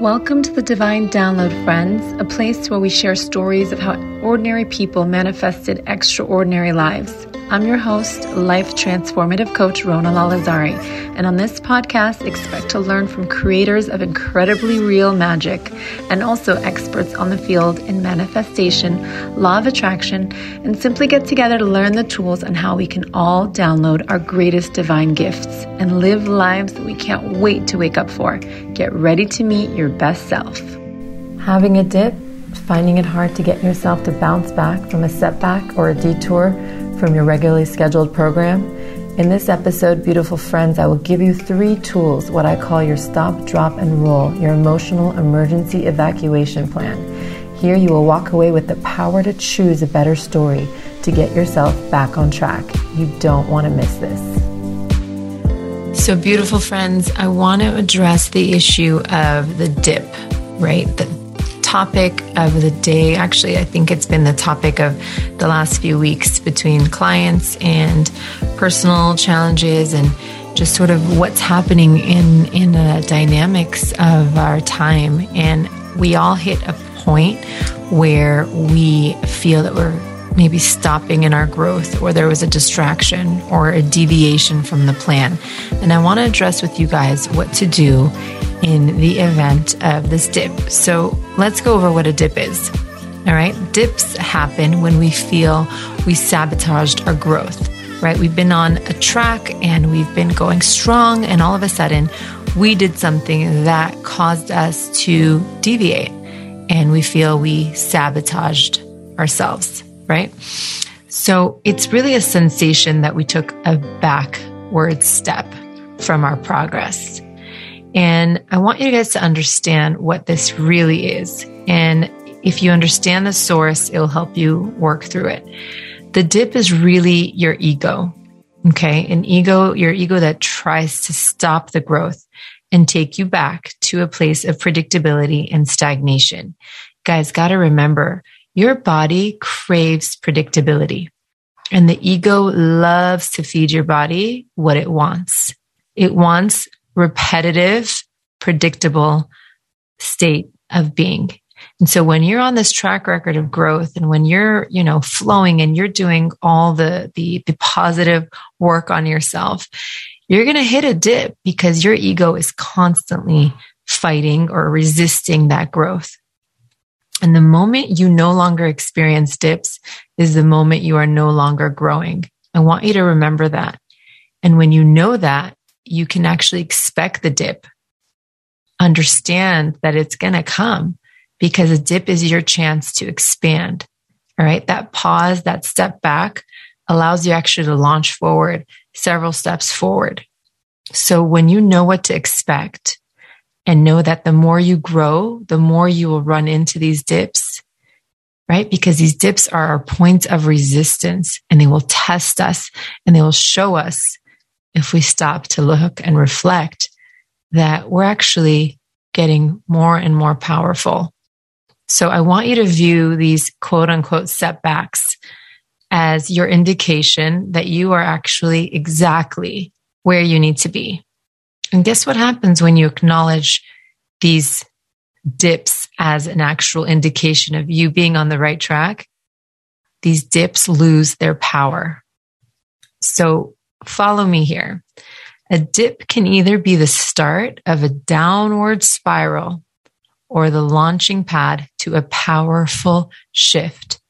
Welcome to the Divine Download, friends, a place where we share stories of how ordinary people manifested extraordinary lives. I'm your host, life transformative coach Rona Lalazari, and on this podcast, expect to learn from creators of incredibly real magic and also experts on the field in manifestation, law of attraction, and simply get together to learn the tools on how we can all download our greatest divine gifts and live lives that we can't wait to wake up for. Get ready to meet your best self. Having a dip, finding it hard to get yourself to bounce back from a setback or a detour from your regularly scheduled program? In this episode, beautiful friends, I will give you three tools, what I call your stop, drop, and roll, your emotional emergency evacuation plan. Here you will walk away with the power to choose a better story to get yourself back on track. You don't want to miss this. So, beautiful friends, I want to address the issue of the dip, right? Topic of the day. Actually, I think it's been the topic of the last few weeks between clients and personal challenges and just sort of what's happening in in the dynamics of our time and we all hit a point where we feel that we're maybe stopping in our growth or there was a distraction or a deviation from the plan. And I want to address with you guys what to do in the event of this dip. So let's go over what a dip is. All right. Dips happen when we feel we sabotaged our growth, right? We've been on a track and we've been going strong, and all of a sudden we did something that caused us to deviate and we feel we sabotaged ourselves, right? So it's really a sensation that we took a backward step from our progress. And I want you guys to understand what this really is. And if you understand the source, it'll help you work through it. The dip is really your ego. Okay. An ego, your ego that tries to stop the growth and take you back to a place of predictability and stagnation. Guys, got to remember your body craves predictability and the ego loves to feed your body what it wants. It wants repetitive, predictable state of being. And so when you're on this track record of growth and when you're, you know, flowing and you're doing all the, the, the positive work on yourself, you're going to hit a dip because your ego is constantly fighting or resisting that growth. And the moment you no longer experience dips is the moment you are no longer growing. I want you to remember that. And when you know that, you can actually expect the dip. Understand that it's going to come because a dip is your chance to expand. All right. That pause, that step back allows you actually to launch forward several steps forward. So when you know what to expect and know that the more you grow, the more you will run into these dips, right? Because these dips are our points of resistance and they will test us and they will show us if we stop to look and reflect that we're actually getting more and more powerful. So I want you to view these quote unquote setbacks as your indication that you are actually exactly where you need to be. And guess what happens when you acknowledge these dips as an actual indication of you being on the right track? These dips lose their power. So follow me here. A dip can either be the start of a downward spiral or the launching pad to a powerful shift.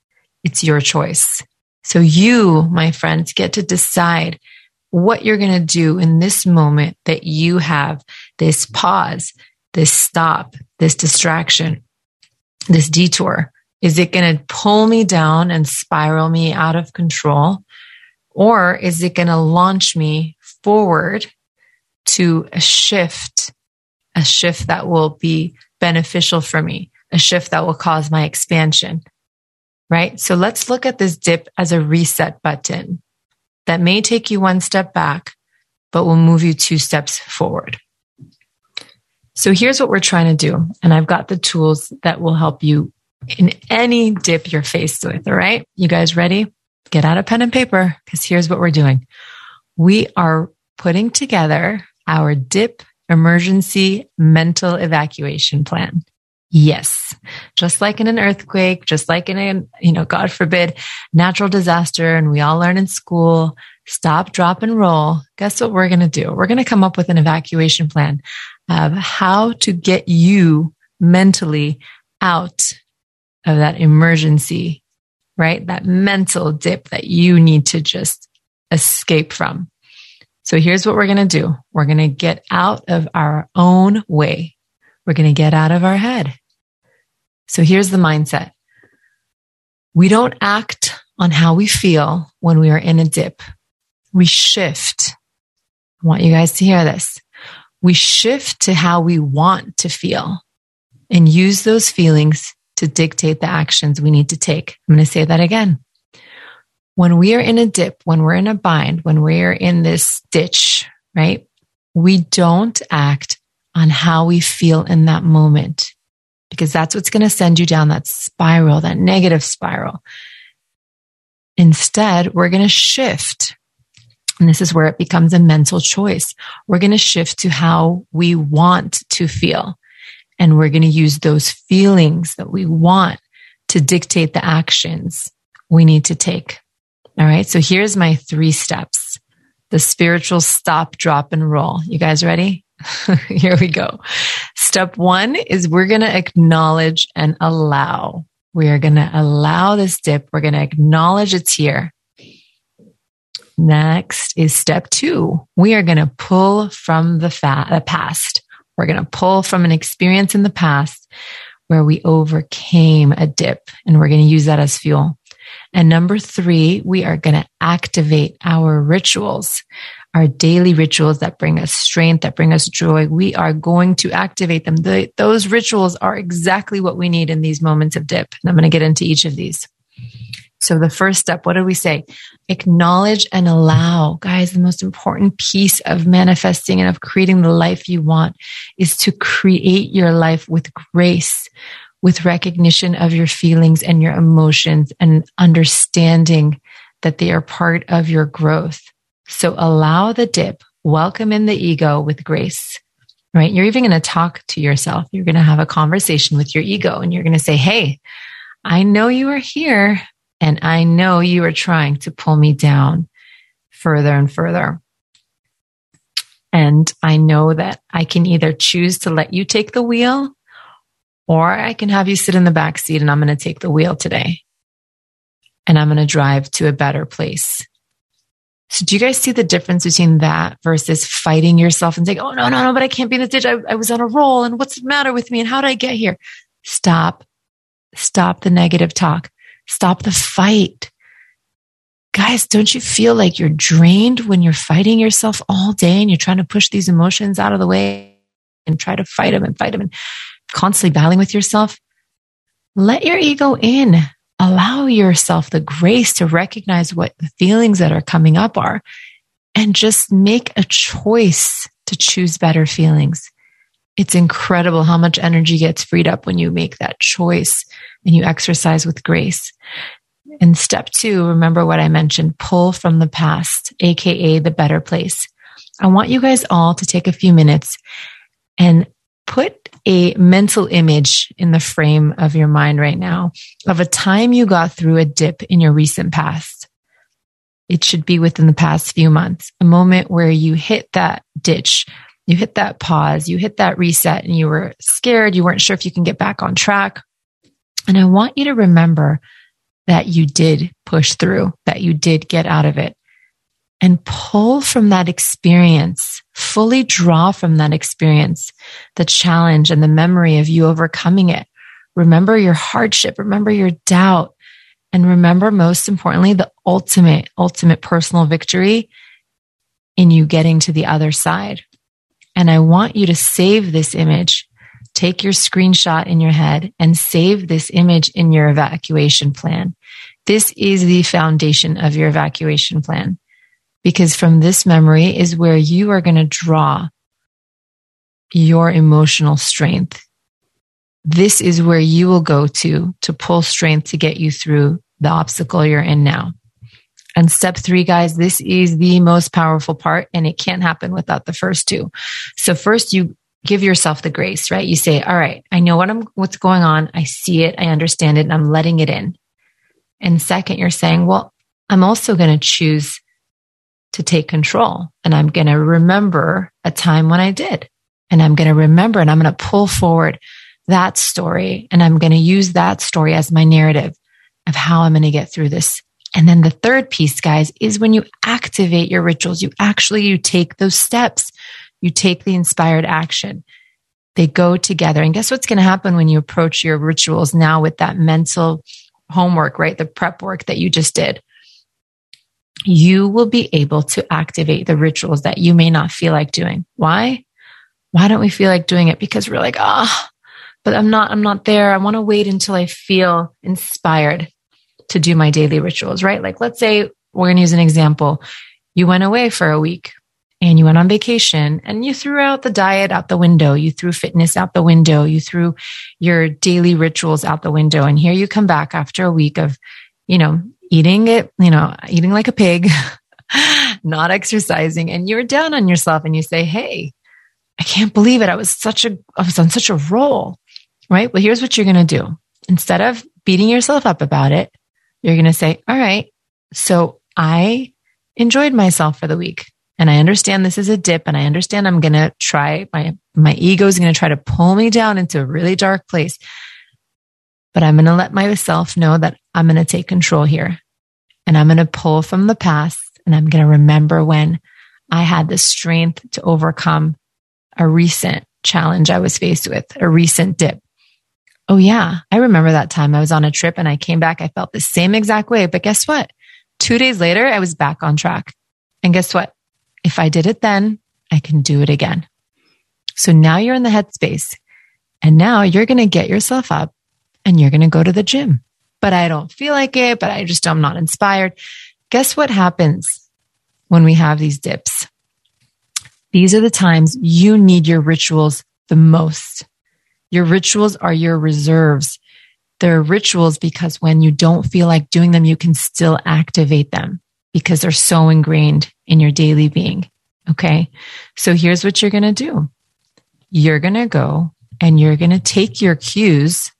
It's your choice. So you, my friends, get to decide what you're going to do in this moment that you have this pause, this stop, this distraction, this detour. Is it going to pull me down and spiral me out of control? Or is it going to launch me forward to a shift, a shift that will be beneficial for me, a shift that will cause my expansion? Right. So let's look at this dip as a reset button that may take you one step back, but will move you two steps forward. So here's what we're trying to do. And I've got the tools that will help you in any dip you're faced with. All right. You guys ready? Get out a pen and paper because here's what we're doing. We are putting together our dip emergency mental evacuation plan. Yes. Just like in an earthquake, just like in a, you know, God forbid, natural disaster, and we all learn in school, stop, drop, and roll. Guess what we're going to do? We're going to come up with an evacuation plan of how to get you mentally out of that emergency, right? That mental dip that you need to just escape from. So here's what we're going to do. We're going to get out of our own way. We're going to get out of our head. So here's the mindset. We don't act on how we feel when we are in a dip. We shift. I want you guys to hear this. We shift to how we want to feel and use those feelings to dictate the actions we need to take. I'm going to say that again when we are in a dip, when we're in a bind, when we're in this ditch, right? We don't act on how we feel in that moment because that's what's going to send you down that spiral, that negative spiral. Instead, we're going to shift. And this is where it becomes a mental choice. We're going to shift to how we want to feel. And we're going to use those feelings that we want to dictate the actions we need to take. All right. So here's my three steps. The spiritual stop, drop and roll. You guys ready? Here we go. Step one is we're going to acknowledge and allow. We are going to allow this dip. We're going to acknowledge it's here. Next is step two. We are going to pull from the, fa- the past. We're going to pull from an experience in the past where we overcame a dip and we're going to use that as fuel. And number three, we are going to activate our rituals, our daily rituals that bring us strength, that bring us joy. We are going to activate them. The, those rituals are exactly what we need in these moments of dip. And I'm going to get into each of these. So the first step, what do we say? Acknowledge and allow. Guys, the most important piece of manifesting and of creating the life you want is to create your life with grace, with recognition of your feelings and your emotions and understanding that they are part of your growth. So allow the dip, welcome in the ego with grace, right? You're even going to talk to yourself. You're going to have a conversation with your ego and you're going to say, Hey, I know you are here and I know you are trying to pull me down further and further. And I know that I can either choose to let you take the wheel or I can have you sit in the back seat and I'm going to take the wheel today and I'm going to drive to a better place. So do you guys see the difference between that versus fighting yourself and saying, Oh, no, no, no, but I can't be in this ditch. I, I was on a roll and what's the matter with me? And how did I get here? Stop, stop the negative talk. Stop the fight. Guys, don't you feel like you're drained when you're fighting yourself all day and you're trying to push these emotions out of the way and try to fight them and fight them? And constantly battling with yourself, let your ego in. Allow yourself the grace to recognize what the feelings that are coming up are and just make a choice to choose better feelings. It's incredible how much energy gets freed up when you make that choice and you exercise with grace. And step two, remember what I mentioned, pull from the past, AKA the better place. I want you guys all to take a few minutes and put a mental image in the frame of your mind right now of a time you got through a dip in your recent past. It should be within the past few months, a moment where you hit that ditch, you hit that pause, you hit that reset, and you were scared. You weren't sure if you can get back on track. And I want you to remember that you did push through, that you did get out of it and pull from that experience, fully draw from that experience the challenge and the memory of you overcoming it. Remember your hardship, remember your doubt, and remember most importantly, the ultimate, ultimate personal victory in you getting to the other side. And I want you to save this image. Take your screenshot in your head and save this image in your evacuation plan. This is the foundation of your evacuation plan because from this memory is where you are going to draw your emotional strength. This is where you will go to to pull strength to get you through the obstacle you're in now. And step three, guys, this is the most powerful part and it can't happen without the first two. So first you give yourself the grace, right? You say, all right, I know what I'm, what's going on. I see it. I understand it and I'm letting it in. And second, you're saying, well, I'm also going to choose to take control and I'm going to remember a time when I did. And I'm going to remember and I'm going to pull forward that story and I'm going to use that story as my narrative of how I'm going to get through this. And then the third piece, guys, is when you activate your rituals, you actually, you take those steps, you take the inspired action. They go together. And guess what's going to happen when you approach your rituals now with that mental homework, right? The prep work that you just did you will be able to activate the rituals that you may not feel like doing. Why? Why don't we feel like doing it? Because we're like, ah, oh, but I'm not, I'm not there. I want to wait until I feel inspired to do my daily rituals, right? Like, let's say we're going to use an example. You went away for a week and you went on vacation and you threw out the diet out the window. You threw fitness out the window. You threw your daily rituals out the window. And here you come back after a week of, you know, eating it, you know, eating like a pig, not exercising, and you're down on yourself and you say, Hey, I can't believe it. I was such a, I was on such a roll, right? Well, here's what you're going to do. Instead of beating yourself up about it, you're going to say, all right, so I enjoyed myself for the week and I understand this is a dip and I understand I'm going to try my, my ego is going to try to pull me down into a really dark place but I'm going to let myself know that I'm going to take control here and I'm going to pull from the past and I'm going to remember when I had the strength to overcome a recent challenge I was faced with, a recent dip. Oh, yeah. I remember that time I was on a trip and I came back. I felt the same exact way. But guess what? Two days later, I was back on track. And guess what? If I did it then, I can do it again. So now you're in the headspace and now you're going to get yourself up and you're going to go to the gym. But I don't feel like it, but I just, I'm not inspired. Guess what happens when we have these dips? These are the times you need your rituals the most. Your rituals are your reserves. They're rituals because when you don't feel like doing them, you can still activate them because they're so ingrained in your daily being. Okay. So here's what you're going to do. You're going to go and you're going to take your cues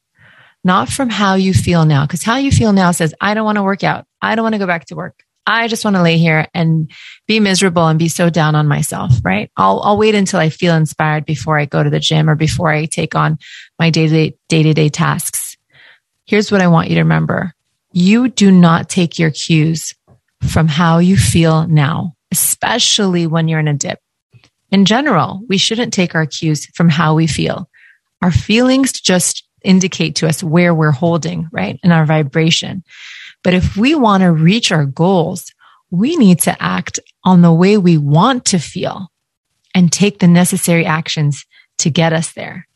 not from how you feel now. Because how you feel now says, I don't want to work out. I don't want to go back to work. I just want to lay here and be miserable and be so down on myself, right? I'll, I'll wait until I feel inspired before I go to the gym or before I take on my day to day tasks. Here's what I want you to remember. You do not take your cues from how you feel now, especially when you're in a dip. In general, we shouldn't take our cues from how we feel. Our feelings just indicate to us where we're holding, right? In our vibration. But if we want to reach our goals, we need to act on the way we want to feel and take the necessary actions to get us there.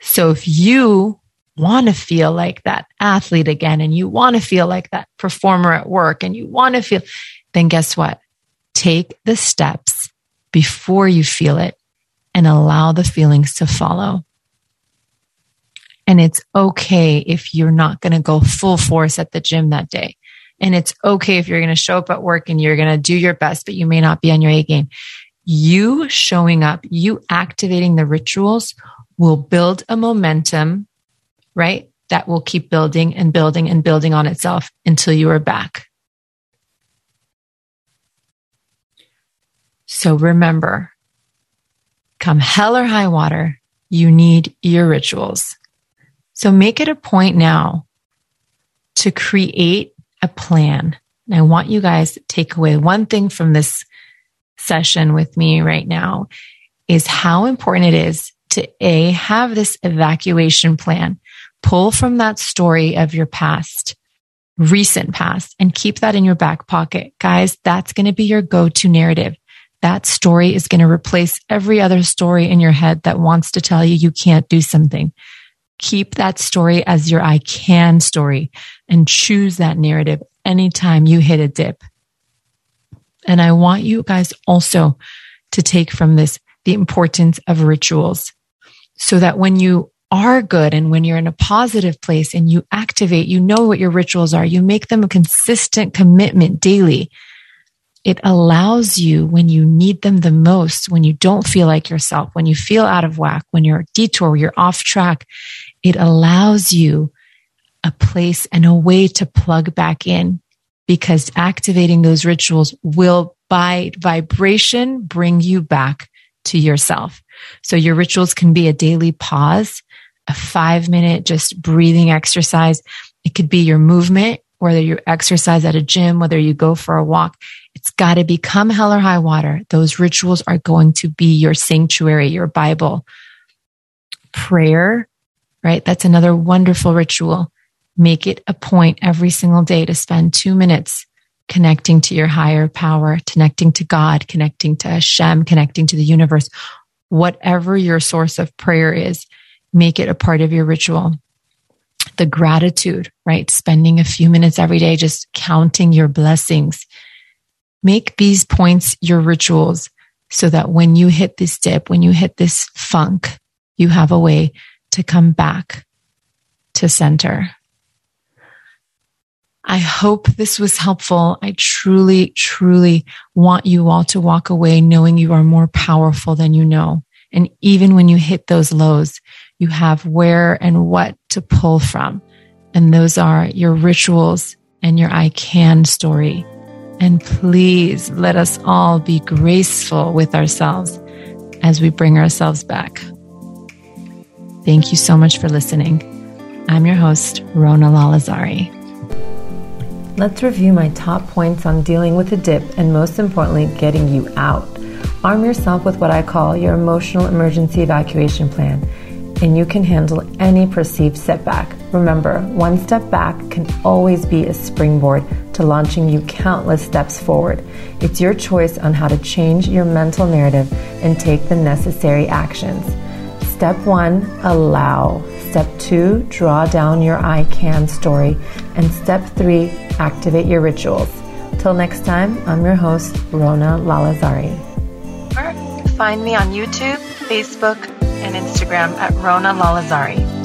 So if you want to feel like that athlete again and you want to feel like that performer at work and you want to feel, then guess what? Take the steps before you feel it and allow the feelings to follow. And it's okay if you're not going to go full force at the gym that day. And it's okay if you're going to show up at work and you're going to do your best, but you may not be on your A game. You showing up, you activating the rituals will build a momentum, right? That will keep building and building and building on itself until you are back. So remember, come hell or high water, you need your rituals. So make it a point now to create a plan. And I want you guys to take away one thing from this session with me right now is how important it is to A, have this evacuation plan, pull from that story of your past, recent past, and keep that in your back pocket. Guys, that's going to be your go to narrative. That story is going to replace every other story in your head that wants to tell you you can't do something keep that story as your I can story and choose that narrative anytime you hit a dip. And I want you guys also to take from this the importance of rituals so that when you are good and when you're in a positive place and you activate, you know what your rituals are, you make them a consistent commitment daily. It allows you when you need them the most, when you don't feel like yourself, when you feel out of whack, when you're detour, you're off track, it allows you a place and a way to plug back in because activating those rituals will by vibration bring you back to yourself. So your rituals can be a daily pause, a five minute just breathing exercise. It could be your movement, whether you exercise at a gym, whether you go for a walk. It's got to become hell or high water. Those rituals are going to be your sanctuary, your Bible. Prayer, right? That's another wonderful ritual. Make it a point every single day to spend two minutes connecting to your higher power, connecting to God, connecting to Hashem, connecting to the universe, whatever your source of prayer is, make it a part of your ritual. The gratitude, right? Spending a few minutes every day just counting your blessings. Make these points your rituals so that when you hit this dip, when you hit this funk, you have a way to come back to center. I hope this was helpful. I truly, truly want you all to walk away knowing you are more powerful than you know. And even when you hit those lows, you have where and what to pull from. And those are your rituals and your I can story. And please let us all be graceful with ourselves as we bring ourselves back. Thank you so much for listening. I'm your host, Rona Lalazari. Let's review my top points on dealing with a dip and most importantly, getting you out. Arm yourself with what I call your emotional emergency evacuation plan, and you can handle any perceived setback. Remember, one step back can always be a springboard to launching you countless steps forward. It's your choice on how to change your mental narrative and take the necessary actions. Step one, allow. Step two, draw down your I can story. And step three, activate your rituals. Till next time, I'm your host, Rona Lalazari. Find me on YouTube, Facebook, and Instagram at Rona Lalazari.